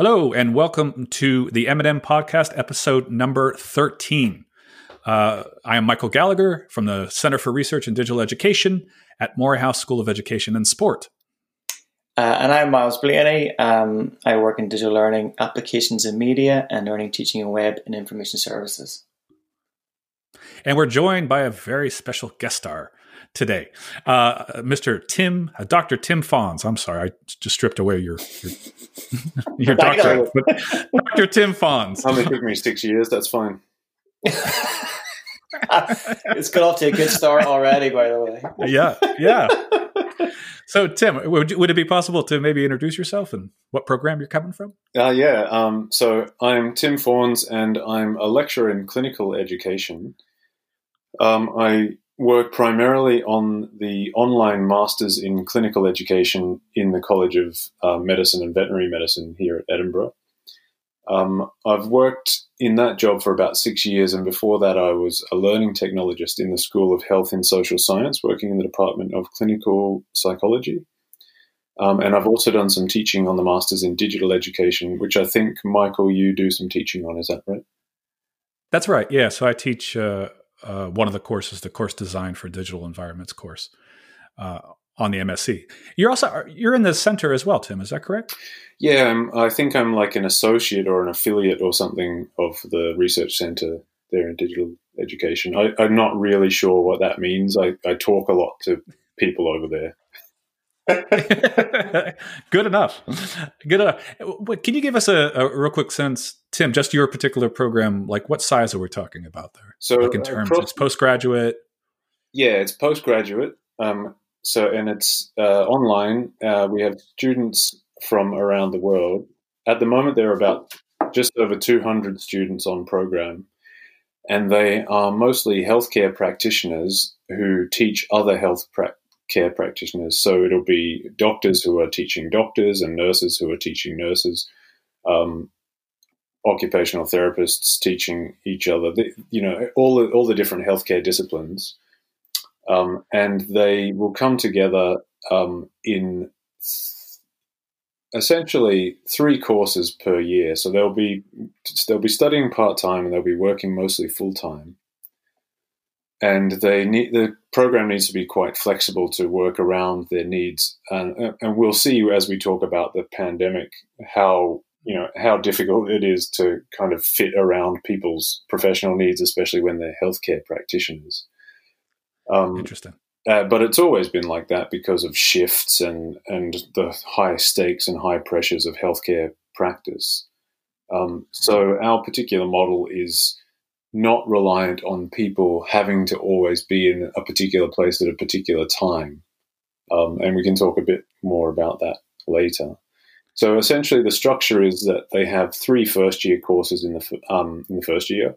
Hello, and welcome to the M&M podcast, episode number 13. Uh, I am Michael Gallagher from the Center for Research and Digital Education at Moray House School of Education and Sport. Uh, and I'm Myles Blaney. Um, I work in digital learning, applications and media, and learning, teaching, and web and information services. And we're joined by a very special guest star today. Uh, Mr. Tim, uh, Dr. Tim Fawns. I'm sorry, I just stripped away your your, your doctor. Dr. Tim Fawns. Only took me six years. That's fine. it's got off to a good start already, by the way. Yeah, yeah. So, Tim, would, would it be possible to maybe introduce yourself and what program you're coming from? Uh, yeah. Um, so, I'm Tim Fawns, and I'm a lecturer in clinical education. Um, I work primarily on the online masters in clinical education in the College of uh, Medicine and Veterinary Medicine here at Edinburgh. Um, I've worked in that job for about six years, and before that, I was a learning technologist in the School of Health and Social Science, working in the Department of Clinical Psychology. Um, and I've also done some teaching on the Masters in Digital Education, which I think, Michael, you do some teaching on. Is that right? That's right. Yeah. So I teach uh, uh, one of the courses, the course design for digital environments course uh, on the MSc. You're also you're in the center as well, Tim. Is that correct? Yeah, I'm, i think I'm like an associate or an affiliate or something of the research center there in digital education. I, am not really sure what that means. I, I talk a lot to people over there. Good enough. Good enough. Can you give us a, a, real quick sense, Tim? Just your particular program, like what size are we talking about there? So, like in terms, of postgraduate. Yeah, it's postgraduate. Um, so, and it's uh, online. Uh, we have students from around the world. At the moment, there are about just over 200 students on program, and they are mostly healthcare practitioners who teach other health pra- care practitioners. So it'll be doctors who are teaching doctors and nurses who are teaching nurses, um, occupational therapists teaching each other. The, you know, all the, all the different healthcare disciplines, um, and they will come together um, in essentially three courses per year. So they'll be they'll be studying part time and they'll be working mostly full time. And they need the program needs to be quite flexible to work around their needs. And, and we'll see as we talk about the pandemic how you know how difficult it is to kind of fit around people's professional needs, especially when they're healthcare practitioners. Um, Interesting. Uh, but it's always been like that because of shifts and, and the high stakes and high pressures of healthcare practice. Um, so our particular model is not reliant on people having to always be in a particular place at a particular time. Um, and we can talk a bit more about that later. So essentially, the structure is that they have three first year courses in the, um, in the first year.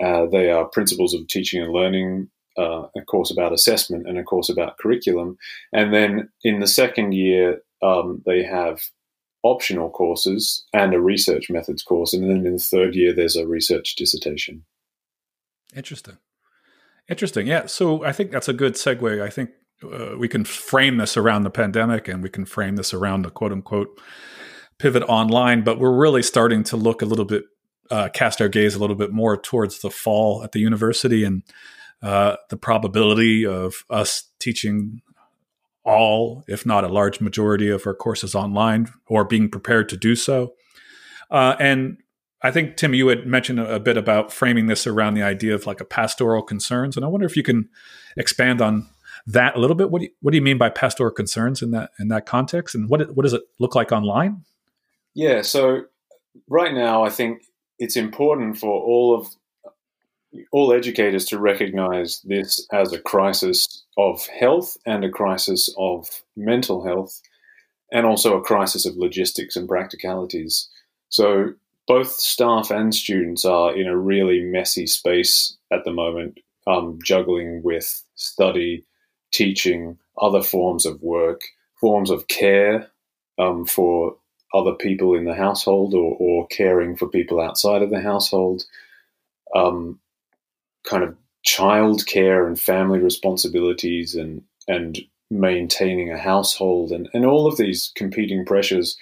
Uh, they are principles of teaching and learning, uh, a course about assessment and a course about curriculum. And then in the second year, um, they have optional courses and a research methods course. And then in the third year, there's a research dissertation. Interesting. Interesting. Yeah. So I think that's a good segue. I think uh, we can frame this around the pandemic and we can frame this around the quote unquote pivot online, but we're really starting to look a little bit, uh, cast our gaze a little bit more towards the fall at the university and uh, the probability of us teaching all, if not a large majority of our courses online or being prepared to do so. Uh, and I think, Tim, you had mentioned a, bit about framing this around the idea of like a pastoral concerns. And I wonder if you can expand on that a little bit. What do you, what do you mean by pastoral concerns in that, in that context? And what, what does it look like online? Yeah. So right now, I think it's important for all of all educators to recognize this as a crisis of health and a crisis of mental health, and also a crisis of logistics and practicalities. So, both staff and students are in a really messy space at the moment, um, juggling with study, teaching, other forms of work, forms of care um, for other people in the household or, or, caring for people outside of the household. Um, kind of child care and family responsibilities and and maintaining a household and, and all of these competing pressures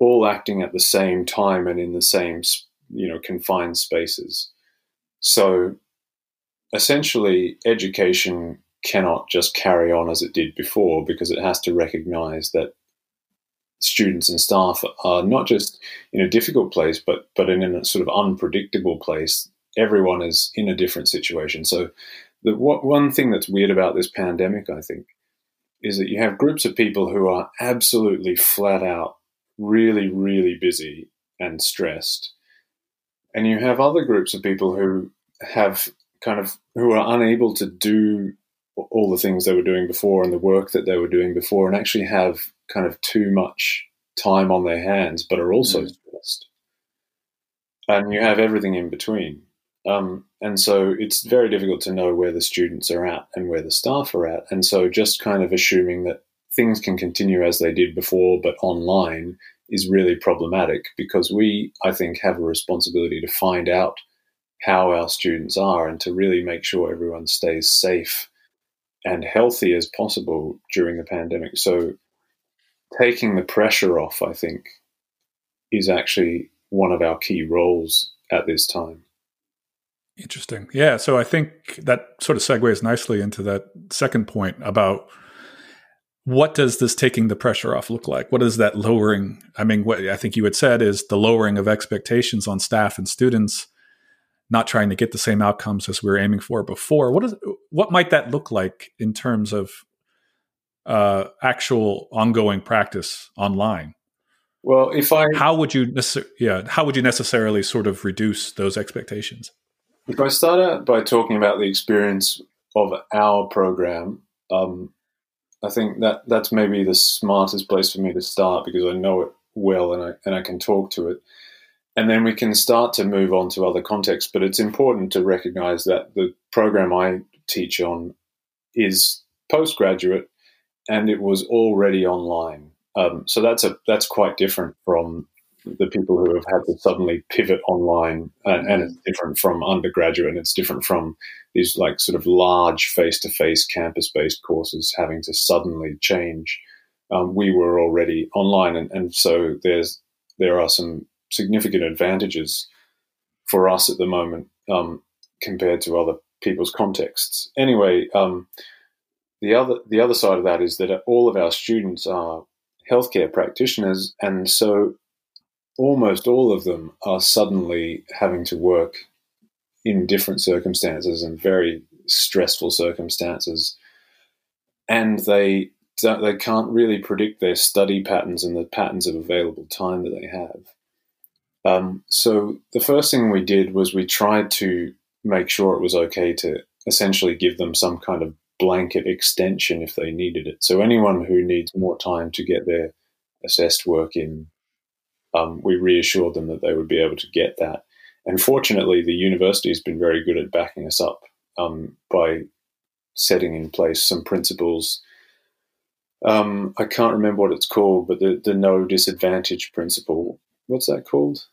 all acting at the same time and in the same, you know, confined spaces. So essentially, education cannot just carry on as it did before because it has to recognize that students and staff are not just in a difficult place, but but in a sort of unpredictable place. Everyone is in a different situation. So, the what, one thing that's weird about this pandemic, I think, is that you have groups of people who are absolutely flat out, really, really busy and stressed, and you have other groups of people who have kind of who are unable to do all the things they were doing before and the work that they were doing before and actually have kind of too much time on their hands but are also mm. stressed. And you have everything in between. Um, and so it's very difficult to know where the students are at and where the staff are at. And so just kind of assuming that things can continue as they did before but online is really problematic because we i think have a responsibility to find out how our students are and to really make sure everyone stays safe and healthy as possible during the pandemic. So, taking the pressure off, I think, is actually one of our key roles at this time. Interesting. Yeah. So, I think that sort of segues nicely into that second point about what does this taking the pressure off look like? What is that lowering? I mean, what I think you had said is the lowering of expectations on staff and students not trying to get the same outcomes as we were aiming for before. What is what might that look like in terms of uh, actual ongoing practice online? Well, if I how would you yeah how would you necessarily sort of reduce those expectations? If I start out by talking about the experience of our program, um, I think that that's maybe the smartest place for me to start because I know it well and I and I can talk to it and then we can start to move on to other contexts. But it's important to recognize that the program I teach on is postgraduate and it was already online. Um, so that's a that's quite different from the people who have had to suddenly pivot online, and, and it's different from undergraduate, and it's different from these like sort of large face-to-face campus-based courses having to suddenly change. Um, we were already online, and, and so there's there are some significant advantages for us at the moment um, compared to other people's contexts. Anyway, um, the other the other side of that is that all of our students are healthcare practitioners, and so almost all of them are suddenly having to work in different circumstances and very stressful circumstances, and they they can't really predict their study patterns and the patterns of available time that they have. Um, so the first thing we did was we tried to make sure it was okay to essentially give them some kind of blanket extension if they needed it. So anyone who needs more time to get their assessed work in, um, we reassured them that they would be able to get that. And fortunately, the university has been very good at backing us up um, by setting in place some principles. Um, I can't remember what it's called, but the, the no disadvantage principle, what's that called?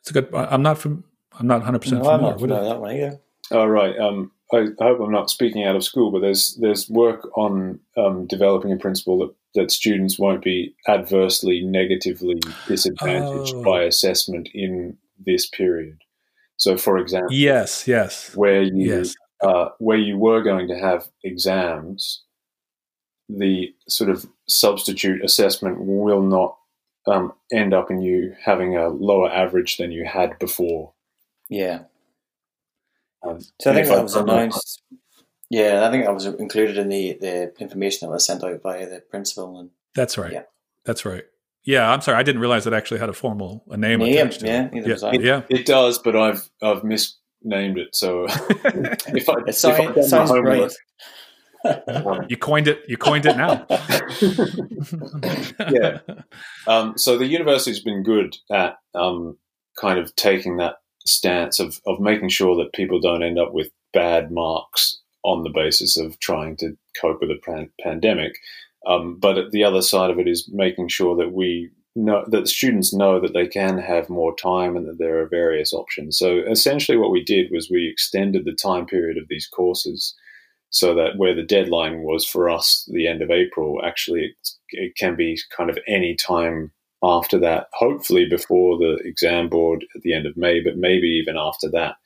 It's a good. I'm not from. I'm not 100 percent no, familiar. I'm not that one either. Oh right. Um, I, I, hope I'm not speaking out of school, but there's there's work on um, developing a principle that, that students won't be adversely, negatively disadvantaged oh. by assessment in this period. So, for example, yes, yes, where you yes. Uh, where you were going to have exams, the sort of substitute assessment will not um, end up in you having a lower average than you had before. Yeah. Um, so I think that was announced. Yeah, I think that was included in the, the information that was sent out by the principal. And that's right. Yeah, that's right. Yeah, I'm sorry, I didn't realize it actually had a formal a name. name attached to yeah, it. Yeah, it, yeah, it does, but I've I've misnamed it. So if I, it sounds, it sounds great you coined it. You coined it now. yeah. Um, so the university's been good at um, kind of taking that stance of of making sure that people don't end up with bad marks on the basis of trying to cope with a pan- pandemic. Um, but the other side of it is making sure that we know that the students know that they can have more time and that there are various options. So essentially, what we did was we extended the time period of these courses so that where the deadline was for us the end of April, actually it, it can be kind of any time after that, hopefully before the exam board at the end of May, but maybe even after that.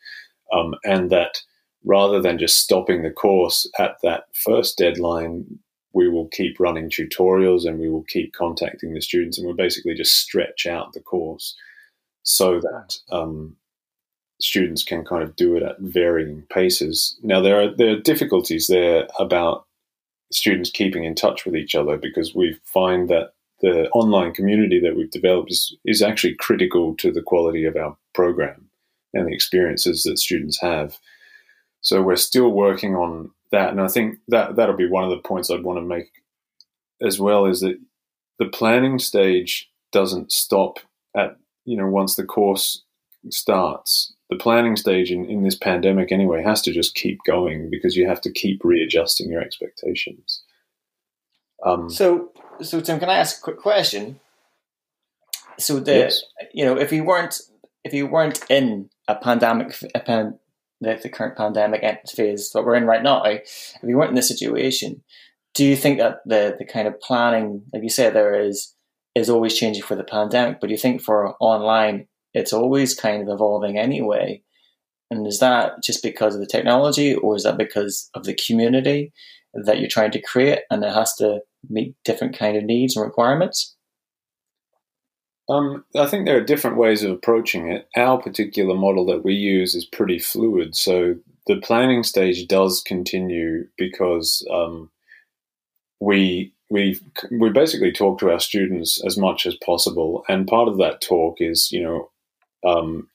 Um, and that rather than just stopping the course at that first deadline, we will keep running tutorials and we will keep contacting the students and we'll basically just stretch out the course so that um, students can kind of do it at varying paces. Now there are there are difficulties there about students keeping in touch with each other because we find that the online community that we've developed is, is actually critical to the quality of our program and the experiences that students have. So we're still working on that, and I think that that'll be one of the points I'd want to make as well is that the planning stage doesn't stop at you know once the course starts. The planning stage in, in this pandemic anyway has to just keep going because you have to keep readjusting your expectations. Um, so, so Tim, can I ask a quick question? So, the yes. you know, if you weren't if you weren't in a pandemic, a pan, the, the current pandemic phase that we're in right now, if you weren't in this situation, do you think that the the kind of planning, like you said, there is is always changing for the pandemic, but do you think for online it's always kind of evolving anyway? And is that just because of the technology, or is that because of the community that you're trying to create, and it has to meet different kind of needs and requirements? Um, I think there are different ways of approaching it. Our particular model that we use is pretty fluid. So the planning stage does continue because um, we we we basically talk to our students as much as possible, and part of that talk is you know um,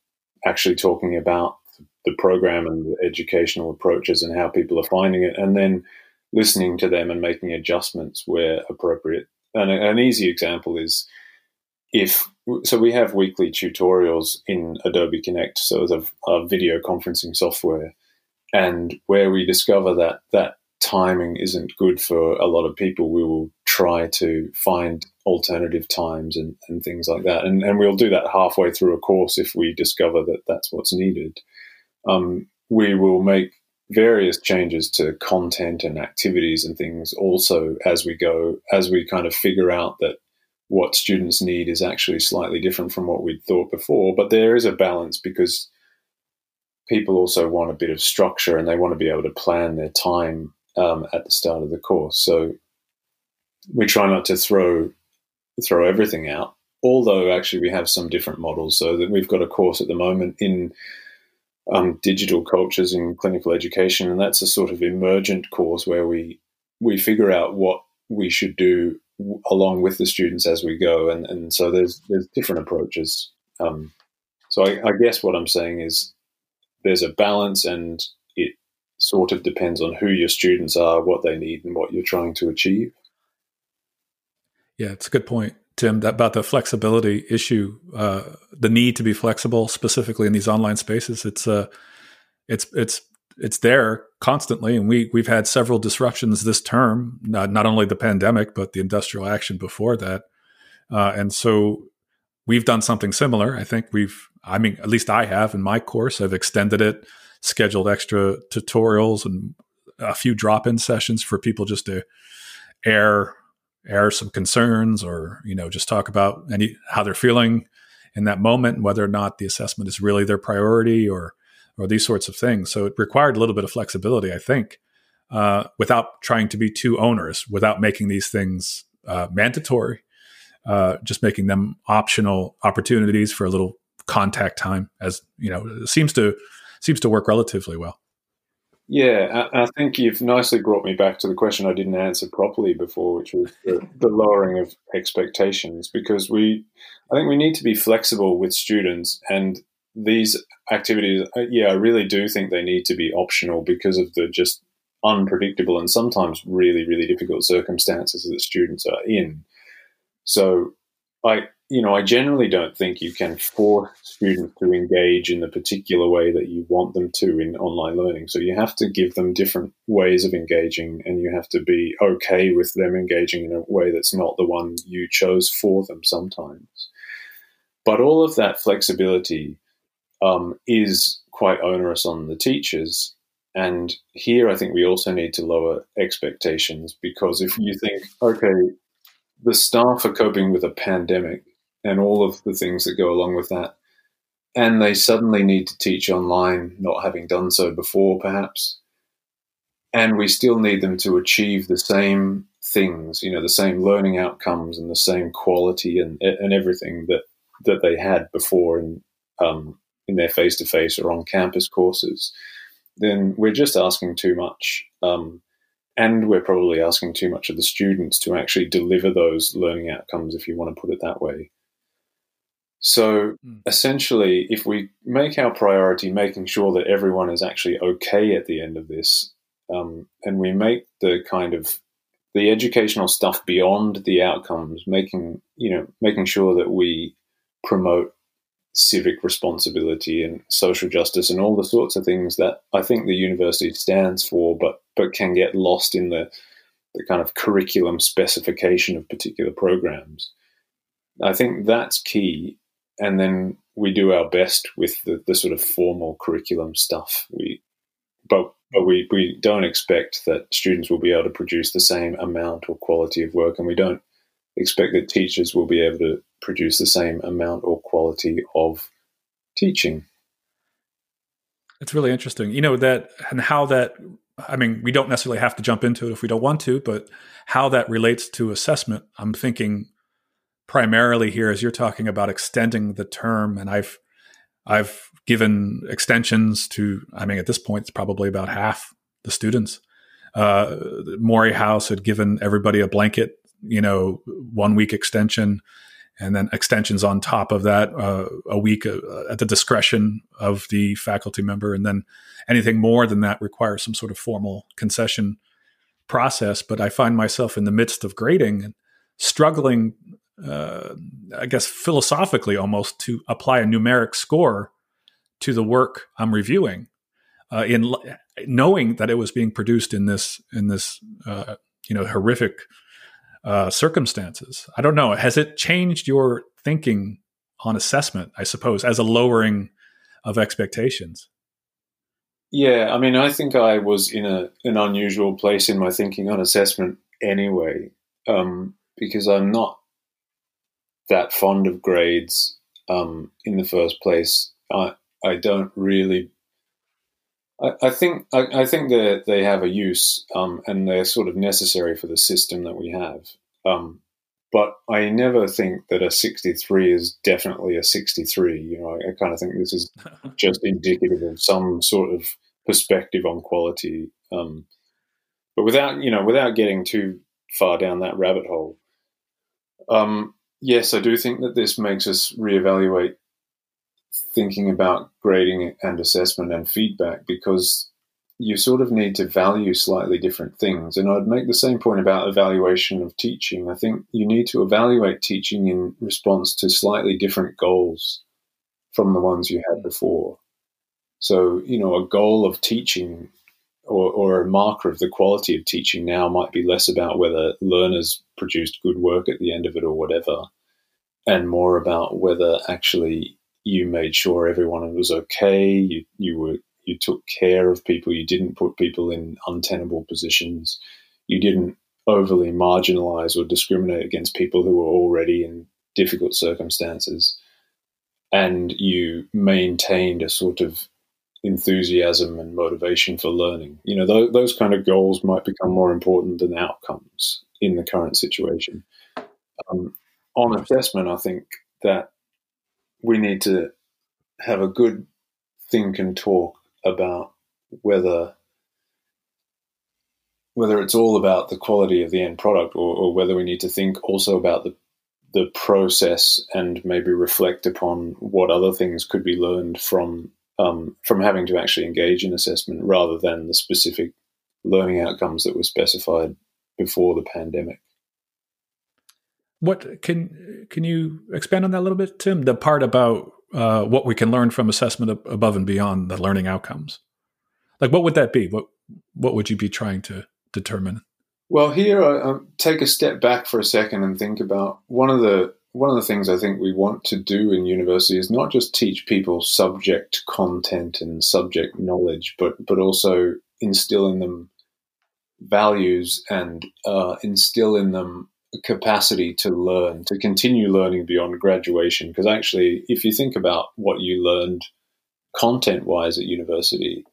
actually talking about the program and the educational approaches and how people are finding it, and then listening to them and making adjustments where appropriate. And an easy example is if so we have weekly tutorials in Adobe Connect, so the a video conferencing software, and where we discover that that timing isn't good for a lot of people, we will try to find alternative times and, and things like that. And, and we'll do that halfway through a course if we discover that that's what's needed. Um, we will make various changes to content and activities and things also as we go, as we kind of figure out that what students need is actually slightly different from what we'd thought before. But there is a balance because people also want a bit of structure and they want to be able to plan their time um, at the start of the course. So we try not to throw throw everything out. Although actually we have some different models. So that we've got a course at the moment in um, digital cultures in clinical education, and that's a sort of emergent course where we we figure out what we should do along with the students as we go, and, and so there's there's different approaches. Um, so I, I, guess what I'm saying is there's a balance, and it sort of depends on who your students are, what they need, and what you're trying to achieve. Yeah, it's a good point, Tim, that, about the flexibility issue, uh, the need to be flexible, specifically in these online spaces. It's uh, it's it's it's there constantly, and we we've had several disruptions this term. Not not only the pandemic, but the industrial action before that, uh, and so we've done something similar. I think we've, I mean, at least I have in my course. I've extended it, scheduled extra tutorials and a few drop-in sessions for people just to air air some concerns or you know just talk about any how they're feeling in that moment, whether or not the assessment is really their priority or or these sorts of things. So it required a little bit of flexibility, I think, uh, without trying to be too onerous, without making these things uh, mandatory, uh, just making them optional opportunities for a little contact time. As you know, seems to seems to work relatively well. Yeah, I, think you've nicely brought me back to the question I didn't answer properly before, which was the, the lowering of expectations. Because we, I think we need to be flexible with students, and these activities, uh, yeah, I really do think they need to be optional because of the just unpredictable and sometimes really, really difficult circumstances that students are in. So I, you know, I generally don't think you can force students to engage in the particular way that you want them to in online learning. So you have to give them different ways of engaging and you have to be okay with them engaging in a way that's not the one you chose for them sometimes. But all of that flexibility um, is quite onerous on the teachers. And here, I think we also need to lower expectations because if you think, okay, the staff are coping with a pandemic and all of the things that go along with that. And they suddenly need to teach online, not having done so before, perhaps. And we still need them to achieve the same things, you know, the same learning outcomes and the same quality and, and everything that, that they had before in, um, in their face to face or on campus courses. Then we're just asking too much. Um, and we're probably asking too much of the students to actually deliver those learning outcomes, if you want to put it that way. So mm. essentially, if we make our priority making sure that everyone is actually okay at the end of this, um, and we make the kind of the educational stuff beyond the outcomes, making you know making sure that we promote civic responsibility and social justice and all the sorts of things that I think the university stands for, but but can get lost in the the kind of curriculum specification of particular programs. I think that's key, and then we do our best with the, the sort of formal curriculum stuff. We, but but we, we don't expect that students will be able to produce the same amount or quality of work, and we don't expect that teachers will be able to produce the same amount or quality of teaching. It's really interesting, you know that and how that. I mean, we don't necessarily have to jump into it if we don't want to, but how that relates to assessment. I'm thinking primarily here as you're talking about extending the term, and I've I've given extensions to. I mean, at this point, it's probably about half the students. Uh, Moray House had given everybody a blanket you know, one week extension and then extensions on top of that uh, a week uh, at the discretion of the faculty member. And then anything more than that requires some sort of formal concession process. But i find myself in the midst of grading and struggling uh, i guess philosophically almost to apply a numeric score to the work i'm reviewing uh, in knowing that it was being produced in this in this uh, you know horrific uh, circumstances. I don't know. Has it changed your thinking on assessment? I suppose as a lowering of expectations. Yeah, I mean, I think I was in a an unusual place in my thinking on assessment anyway, um, because I'm not that fond of grades um, in the first place. I I don't really. I, I think I, I, think that they have a use um, and they're sort of necessary for the system that we have. Um, but I never think that a 63 is definitely a 63. You know, I, I kind of think this is just indicative of some sort of perspective on quality. Um, but without, you know, without getting too far down that rabbit hole, um, yes, I do think that this makes us reevaluate thinking about grading and assessment and feedback because you sort of need to value slightly different things. And I'd make the same point about evaluation of teaching. I think you need to evaluate teaching in response to slightly different goals from the ones you had before. So, you know, a goal of teaching or, or a marker of the quality of teaching now might be less about whether learners produced good work at the end of it or whatever, and more about whether actually you made sure everyone was okay, you, you were you took care of people, you didn't put people in untenable positions, you didn't overly marginalize or discriminate against people who were already in difficult circumstances, and you maintained a sort of enthusiasm and motivation for learning. You know, th- those kind of goals might become more important than outcomes in the current situation. Um, on assessment, I think that we need to have a good think and talk about whether whether it's all about the quality of the end product or, or, whether we need to think also about the the process and maybe reflect upon what other things could be learned from um, from having to actually engage in assessment rather than the specific learning outcomes that were specified before the pandemic. What can can you expand on that a little bit, Tim? The part about uh, what we can learn from assessment above and beyond the learning outcomes? Like, what would that be? What what would you be trying to determine? Well, here I, I take a step back for a second and think about one of the one of the things I think we want to do in university is not just teach people subject content and subject knowledge, but but also instill in them values and uh, instill in them capacity to learn, to continue learning beyond graduation. Because actually, if you think about what you learned content wise at university,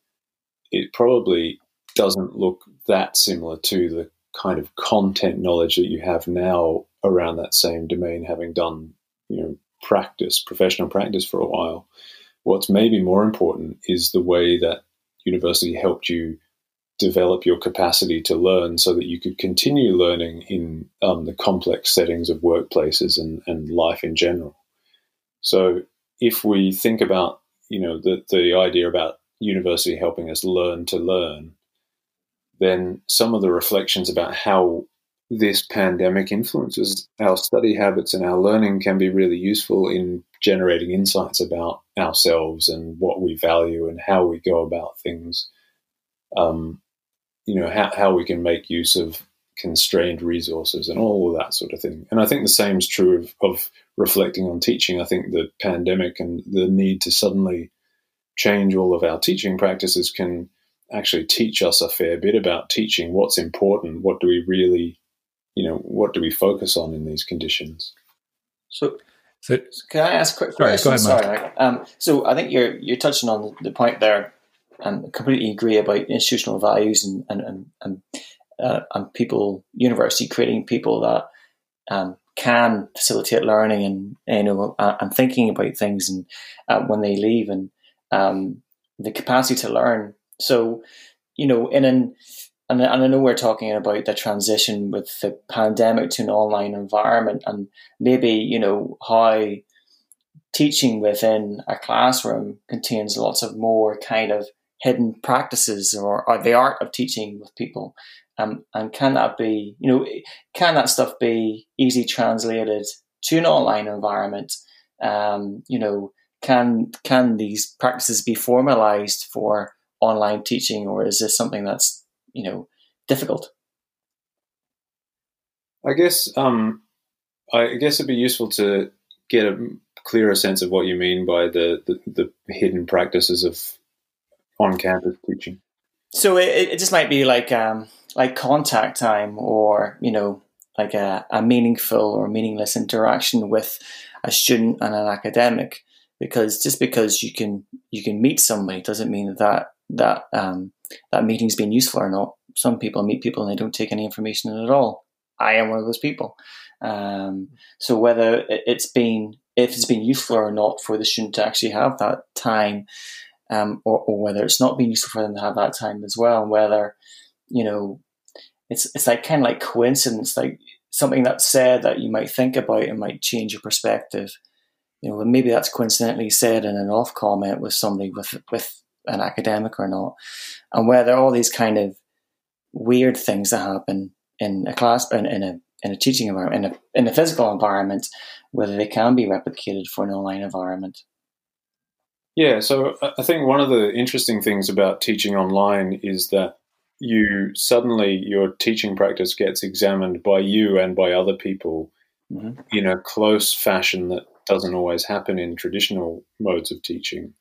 it probably doesn't look that similar to the kind of content knowledge that you have now around that same domain, having done you know practice, professional practice for a while. What's maybe more important is the way that university helped you develop your capacity to learn so that you could continue learning in um, the complex settings of workplaces and, and life in general. So if we think about, you know, the, the idea about university helping us learn to learn, then some of the reflections about how this pandemic influences our study habits and our learning can be really useful in generating insights about ourselves and what we value and how we go about things. Um, you know, how, how we can make use of constrained resources and all of that sort of thing. And I think the same is true of, of reflecting on teaching. I think the pandemic and the need to suddenly change all of our teaching practices can actually teach us a fair bit about teaching. What's important? What do we really you know what do we focus on in these conditions? So, so can i ask a quick question? sorry, sorry um, so i think you're you're touching on the point there and completely agree about institutional values and and and, and, uh, and people university creating people that um, can facilitate learning and you know and thinking about things and uh, when they leave and um, the capacity to learn. So, you know, in an and, and I know we're talking about the transition with the pandemic to an online environment, and maybe you know how teaching within a classroom contains lots of more kind of hidden practices or, or the art of teaching with people. Um, and can that be, you know, can that stuff be easily translated to an online environment? Um, you know, can can these practices be formalized for online teaching, or is this something that's you know difficult? I guess um, I guess it'd be useful to get a clearer sense of what you mean by the the, the hidden practices of on-campus teaching. So it, it just might be like um, like contact time, or you know, like a, a meaningful or meaningless interaction with a student and an academic. Because just because you can you can meet somebody doesn't mean that that um, that meeting's been useful or not. Some people meet people and they don't take any information at all. I am one of those people. Um, so whether it's been if it's been useful or not for the student to actually have that time, um, or, or, whether it's not been useful for them to have that time as well, and whether you know it's it's like kind of like coincidence, like something that's said that you might think about and might change your perspective. You know, maybe that's coincidentally said in an off comment with somebody with with an academic or not, and whether all these kind of weird things that happen in a class in, in a in a teaching environment in a in a physical environment, whether they can be replicated for an online environment. Yeah, so I think one of the interesting things about teaching online is that you suddenly your teaching practice gets examined by you and by other people mm-hmm. in a close fashion that doesn't always happen in traditional modes of teaching.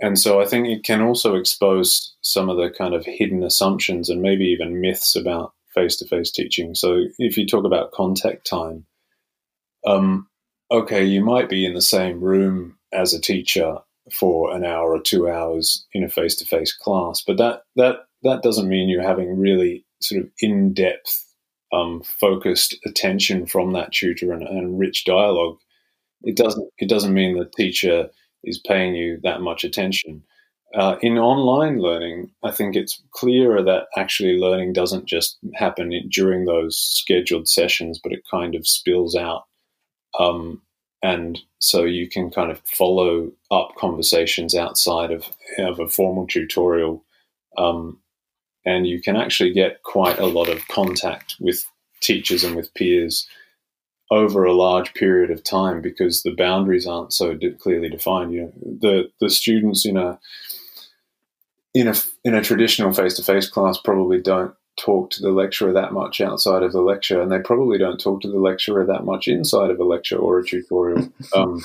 And so I think it can also expose some of the kind of hidden assumptions and maybe even myths about face to face teaching. So if you talk about contact time, um, okay, you might be in the same room as a teacher for an hour or two hours in a face to face class, but that, that, that doesn't mean you're having really sort of in depth, um, focused attention from that tutor and, and rich dialogue. It doesn't, it doesn't mean the teacher is paying you that much attention. Uh, in online learning, I think it's clearer that actually learning doesn't just happen during those scheduled sessions, but it kind of spills out. Um, and so you can kind of follow up conversations outside of, of a formal tutorial. Um, and you can actually get quite a lot of contact with teachers and with peers over a large period of time because the boundaries aren't so clearly defined. You know, the the students in a in a in a traditional face to face class probably don't talk to the lecturer that much outside of the lecture, and they probably don't talk to the lecturer that much inside of a lecture or a tutorial. Um,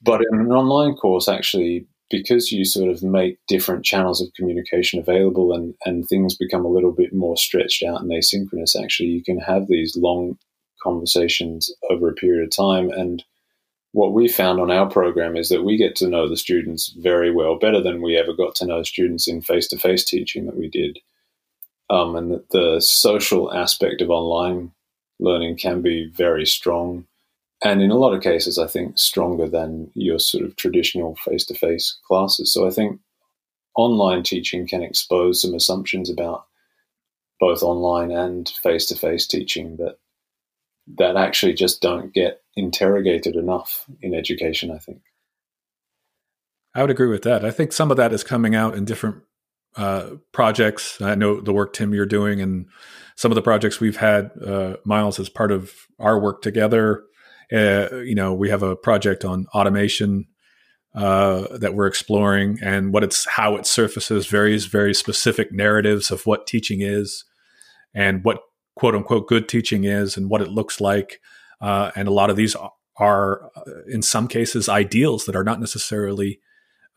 but in an online course, actually, because you sort of make different channels of communication available and, and things become a little bit more stretched out and asynchronous, actually, you can have these long conversations over a period of time. And what we found on our program is that we get to know the students very well, better than we ever got to know students in face to face teaching that we did. Um, and that the social aspect of online learning can be very strong. And in a lot of cases, I think stronger than your sort of traditional face to face classes. So I think online teaching can expose some assumptions about both online and face to face teaching that that actually just don't get interrogated enough in education, I think. I would agree with that. I think some of that is coming out in different uh, projects. I know the work Tim you're doing, and some of the projects we've had. Uh, Myles as part of our work together. Uh, you know, we have a project on automation uh, that we're exploring, and what it's how it surfaces various very specific narratives of what teaching is, and what quote unquote good teaching is, and what it looks like. Uh, and a lot of these are, uh, in some cases, ideals that are not necessarily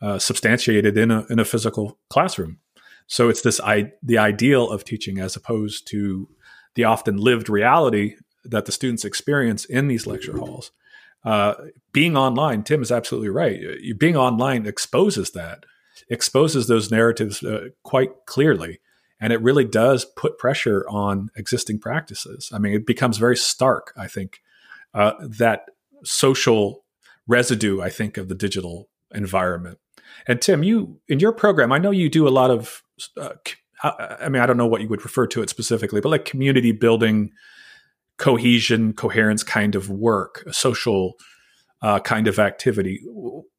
uh, substantiated in a in a physical classroom. So it's this I, the ideal of teaching as opposed to the often lived reality that the students experience in these lecture halls. Uh, being online, Tim is absolutely right. Being online exposes that, exposes those narratives uh, quite clearly. And it really does put pressure on existing practices. I mean, it becomes very stark, I think, uh, that social residue, I think, of the digital environment. And Tim, you in your program, I know you do a lot of. Uh, I mean, I don't know what you would refer to it specifically, but like community building, cohesion, coherence kind of work, a social uh, kind of activity.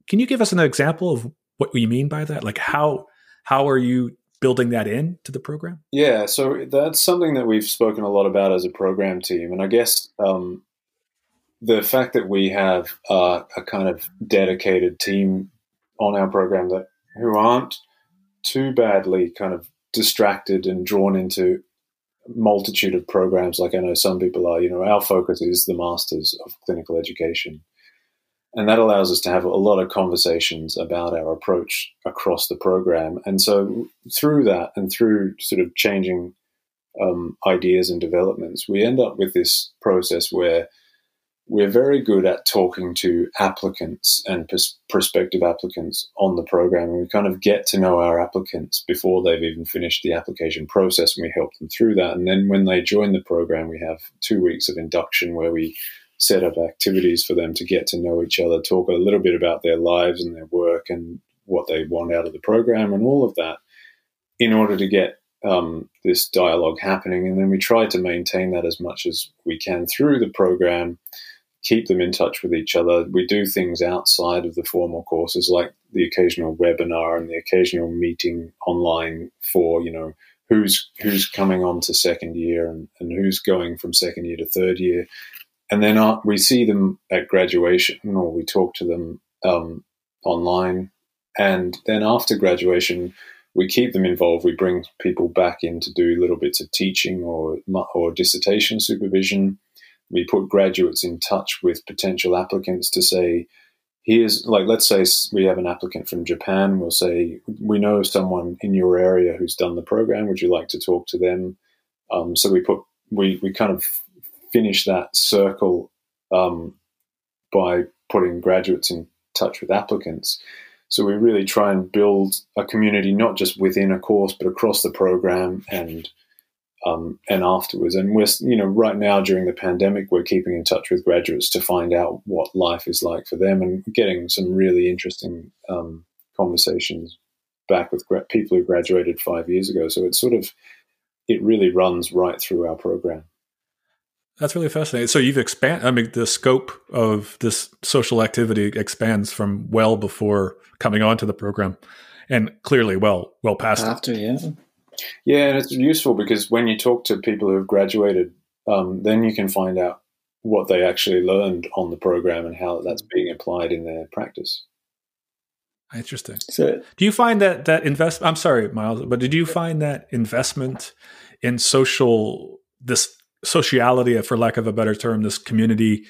Can you give us an example of what you mean by that? Like how how are you building that in to the program? Yeah, so that's something that we've spoken a lot about as a program team, and I guess um, the fact that we have uh, a kind of dedicated team on our program that who aren't too badly kind of distracted and drawn into multitude of programs like I know some people are. You know, our focus is the Masters of Clinical Education. And that allows us to have a lot of conversations about our approach across the program. And so through that and through sort of changing um, ideas and developments, we end up with this process where we're very good at talking to applicants and pers- prospective applicants on the program. And we kind of get to know our applicants before they've even finished the application process and we help them through that. And then when they join the program, we have two weeks of induction where we set up activities for them to get to know each other, talk a little bit about their lives and their work and what they want out of the program and all of that in order to get um, this dialogue happening. And then we try to maintain that as much as we can through the program keep them in touch with each other. We do things outside of the formal courses, like the occasional webinar and the occasional meeting online for you know who's who's coming on to second year and, and who's going from second year to third year, and then uh, we see them at graduation or we talk to them um, online, and then after graduation. We keep them involved. We bring people back in to do little bits of teaching or or dissertation supervision we put graduates in touch with potential applicants to say, here's like let's say we have an applicant from Japan. We'll say we know someone in your area who's done the program. Would you like to talk to them? Um, so we put we we kind of finish that circle um, by putting graduates in touch with applicants. So we really try and build a community not just within a course but across the program and um, and afterwards. And we're, you know, right now during the pandemic, we're keeping in touch with graduates to find out what life is like for them and getting some really interesting um, conversations back with gra- people who graduated five years ago. So it's sort of, it really runs right through our program. That's really fascinating. So you've expanded. I mean, the scope of this social activity expands from well before coming onto the program, and clearly well well past after. It. Yeah, yeah, and it's useful because when you talk to people who have graduated, um, then you can find out what they actually learned on the program and how that's being applied in their practice. Interesting. So, do you find that that invest? I'm sorry, Myles, but did you find that investment in social this sociality, for lack of a better term, this community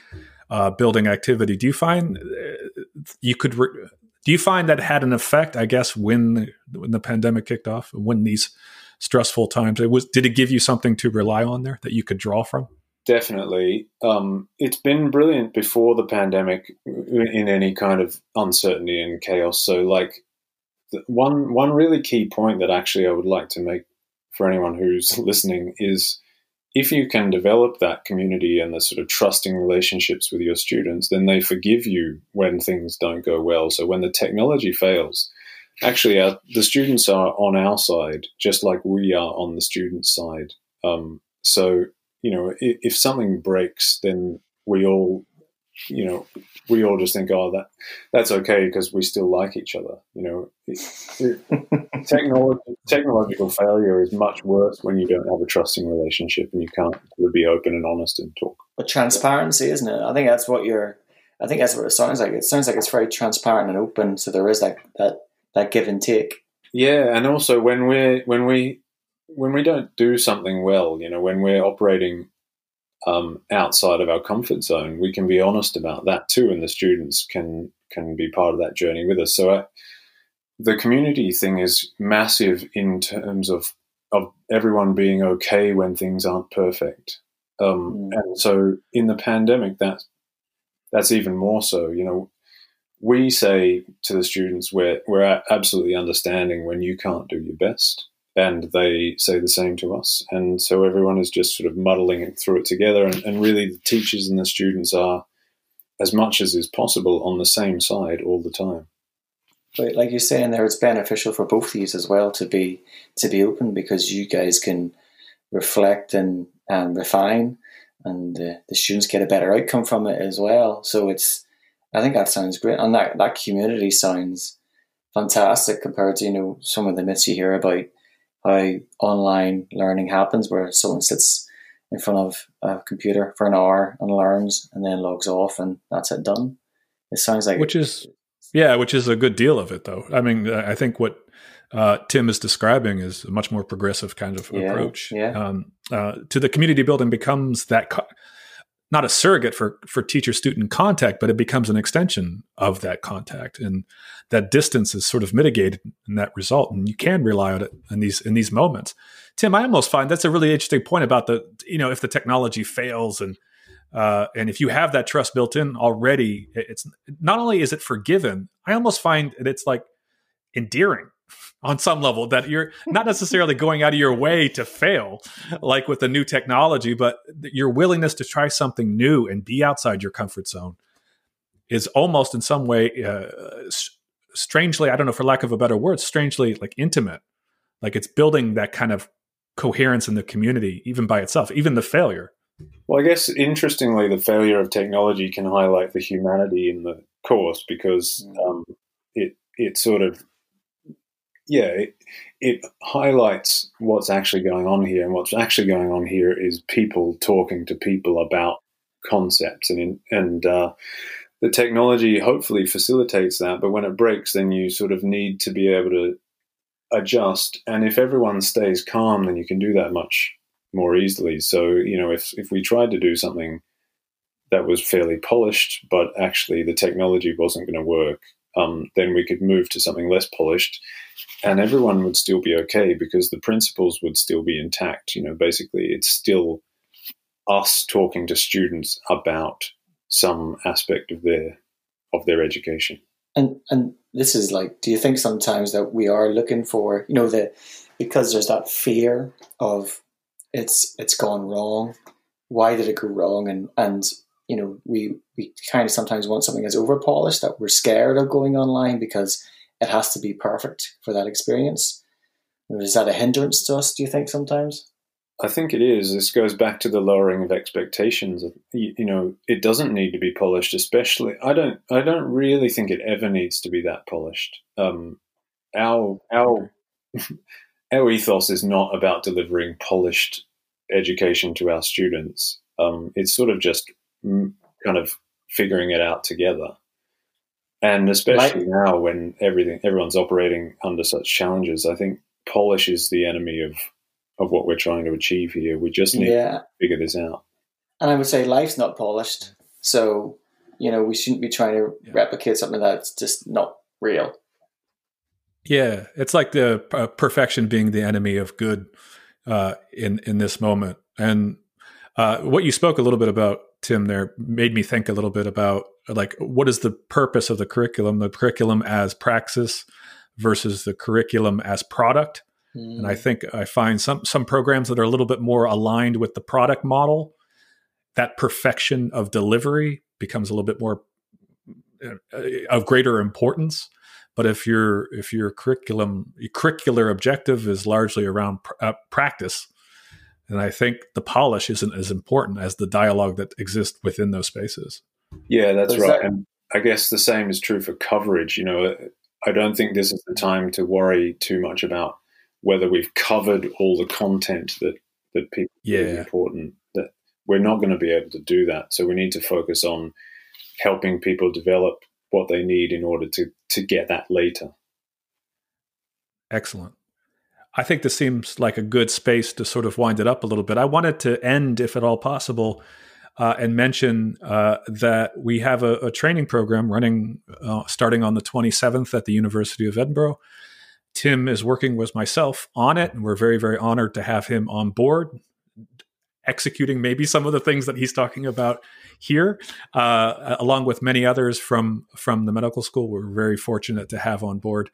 uh, building activity? Do you find uh, you could? Re- do you find that had an effect? I guess when when the pandemic kicked off, when these stressful times, it was did it give you something to rely on there that you could draw from? definitely. Um, it's been brilliant before the pandemic in any kind of uncertainty and chaos. So, like, one one really key point that actually I would like to make for anyone who's listening is if you can develop that community and the sort of trusting relationships with your students, then they forgive you when things don't go well. So when the technology fails, actually, our, the students are on our side, just like we are on the student's side. Um, so you know, if, if something breaks, then we all you know, we all just think, oh, that that's okay because we still like each other. You know, it, it, technology, technological failure is much worse when you don't have a trusting relationship and you can't be open and honest and talk. But transparency, isn't it? I think that's what you're. I think that's what it sounds like. It sounds like it's very transparent and open, so there is that that that give and take. Yeah, and also when we're when we when we don't do something well, you know, when we're operating um, outside of our comfort zone, we can be honest about that too, and the students can can be part of that journey with us. So, I, the community thing is massive in terms of of everyone being okay when things aren't perfect. Um, mm. And so, in the pandemic, that that's even more so. You know, we say to the students, "We're we're absolutely understanding when you can't do your best." And they say the same to us. And so everyone is just sort of muddling it through it together. And, and, really, the teachers and the students are, as much as is possible, on the same side all the time. But like you're saying there, it's beneficial for both of you as well to be to be open because you guys can reflect and, and refine, and uh, the students get a better outcome from it as well. So it's, I think that sounds great, and that that community sounds fantastic compared to you know some of the myths you hear about how online learning happens, where someone sits in front of a computer for an hour and learns, and then logs off, and that's it done. It sounds like which is yeah, which is a good deal of it, though. I mean, I think what uh, Tim is describing is a much more progressive kind of yeah, approach. Yeah. Um, uh, to the community building becomes that co- not a surrogate for for teacher student contact, but it becomes an extension of that contact, and that distance is sort of mitigated in that result, and you can rely on it in these in these moments. Tim, I almost find that's a really interesting point about the you know if the technology fails and uh, and if you have that trust built in already, it's not only is it forgiven, I almost find it's like endearing on some level that you're not necessarily going out of your way to fail like with the new technology but your willingness to try something new and be outside your comfort zone is almost in some way uh, strangely i don't know for lack of a better word strangely like intimate like it's building that kind of coherence in the community even by itself even the failure well i guess interestingly the failure of technology can highlight the humanity in the course because mm. um, it it sort of yeah, it, it, highlights what's actually going on here, and what's actually going on here is people talking to people about concepts, and and uh, the technology hopefully facilitates that. But when it breaks, then you sort of need to be able to adjust, and if everyone stays calm, then you can do that much more easily. So you know, if if we tried to do something that was fairly polished, but actually the technology wasn't going to work, um, then we could move to something less polished and everyone would still be okay because the principles would still be intact. You know, basically, it's still us talking to students about some aspect of their of their education. And and this is like, do you think sometimes that we are looking for, you know, the because there's that fear of it's it's gone wrong. Why did it go wrong? And and you know, we we kind of sometimes want something that's over polished that we're scared of going online because it has to be perfect for that experience. Is that a hindrance to us, do you think, sometimes? I think it is. This goes back to the lowering of expectations. You, you, know, it doesn't need to be polished. Especially, I don't. I don't really think it ever needs to be that polished. Um, our our our ethos is not about delivering polished education to our students. Um, it's sort of just kind of figuring it out together. And especially now when everything everyone's operating under such challenges, I think polish is the enemy of of what we're trying to achieve here. We just need yeah. to figure this out. And I would say life's not polished. So, you know, we shouldn't be trying to yeah. replicate something that's just not real. Yeah, it's like the uh, perfection being the enemy of good uh, in in this moment. And Uh, what you spoke a little bit about, Tim, there made me think a little bit about like what is the purpose of the curriculum? The curriculum as praxis versus the curriculum as product. Mm. And I think I find some some programs that are a little bit more aligned with the product model. That perfection of delivery becomes a little bit more uh, of greater importance. But if your if your curriculum your curricular objective is largely around pr- uh, practice, and I think the polish isn't as important as the dialogue that exists within those spaces. Yeah, that's right. That- and I guess the same is true for coverage. You know, I don't think this is the time to worry too much about whether we've covered all the content that that people yeah. is important. That we're not going to be able to do that. So we need to focus on helping people develop what they need in order to to get that later. Excellent. I think this seems like a good space to sort of wind it up a little bit. I wanted to end, if at all possible, uh, and mention uh, that we have a, a training program running uh, starting on the 27th at the University of Edinburgh. Tim is working with myself on it, and we're very, very honored to have him on board, executing maybe some of the things that he's talking about here, uh, along with many others from from the medical school. We're very fortunate to have on board.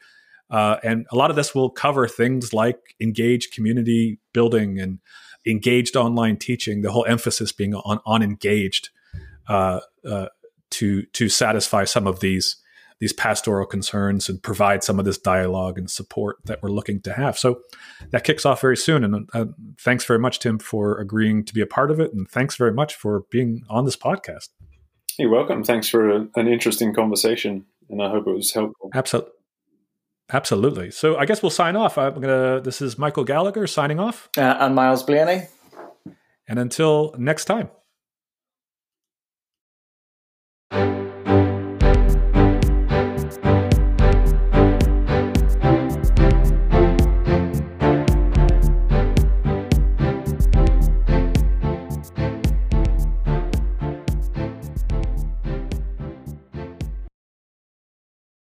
Uh, and a lot of this will cover things like engaged community building and engaged online teaching. The whole emphasis being on on engaged uh, uh, to to satisfy some of these these pastoral concerns and provide some of this dialogue and support that we're looking to have. So that kicks off very soon. And uh, thanks very much, Tim, for agreeing to be a part of it, and thanks very much for being on this podcast. You're welcome. Thanks for an interesting conversation, and I hope it was helpful. Absolutely. Absolutely. So I guess we'll sign off. I'm gonna. This is Michael Gallagher signing off. Uh, I'm Myles Blaney. And until next time.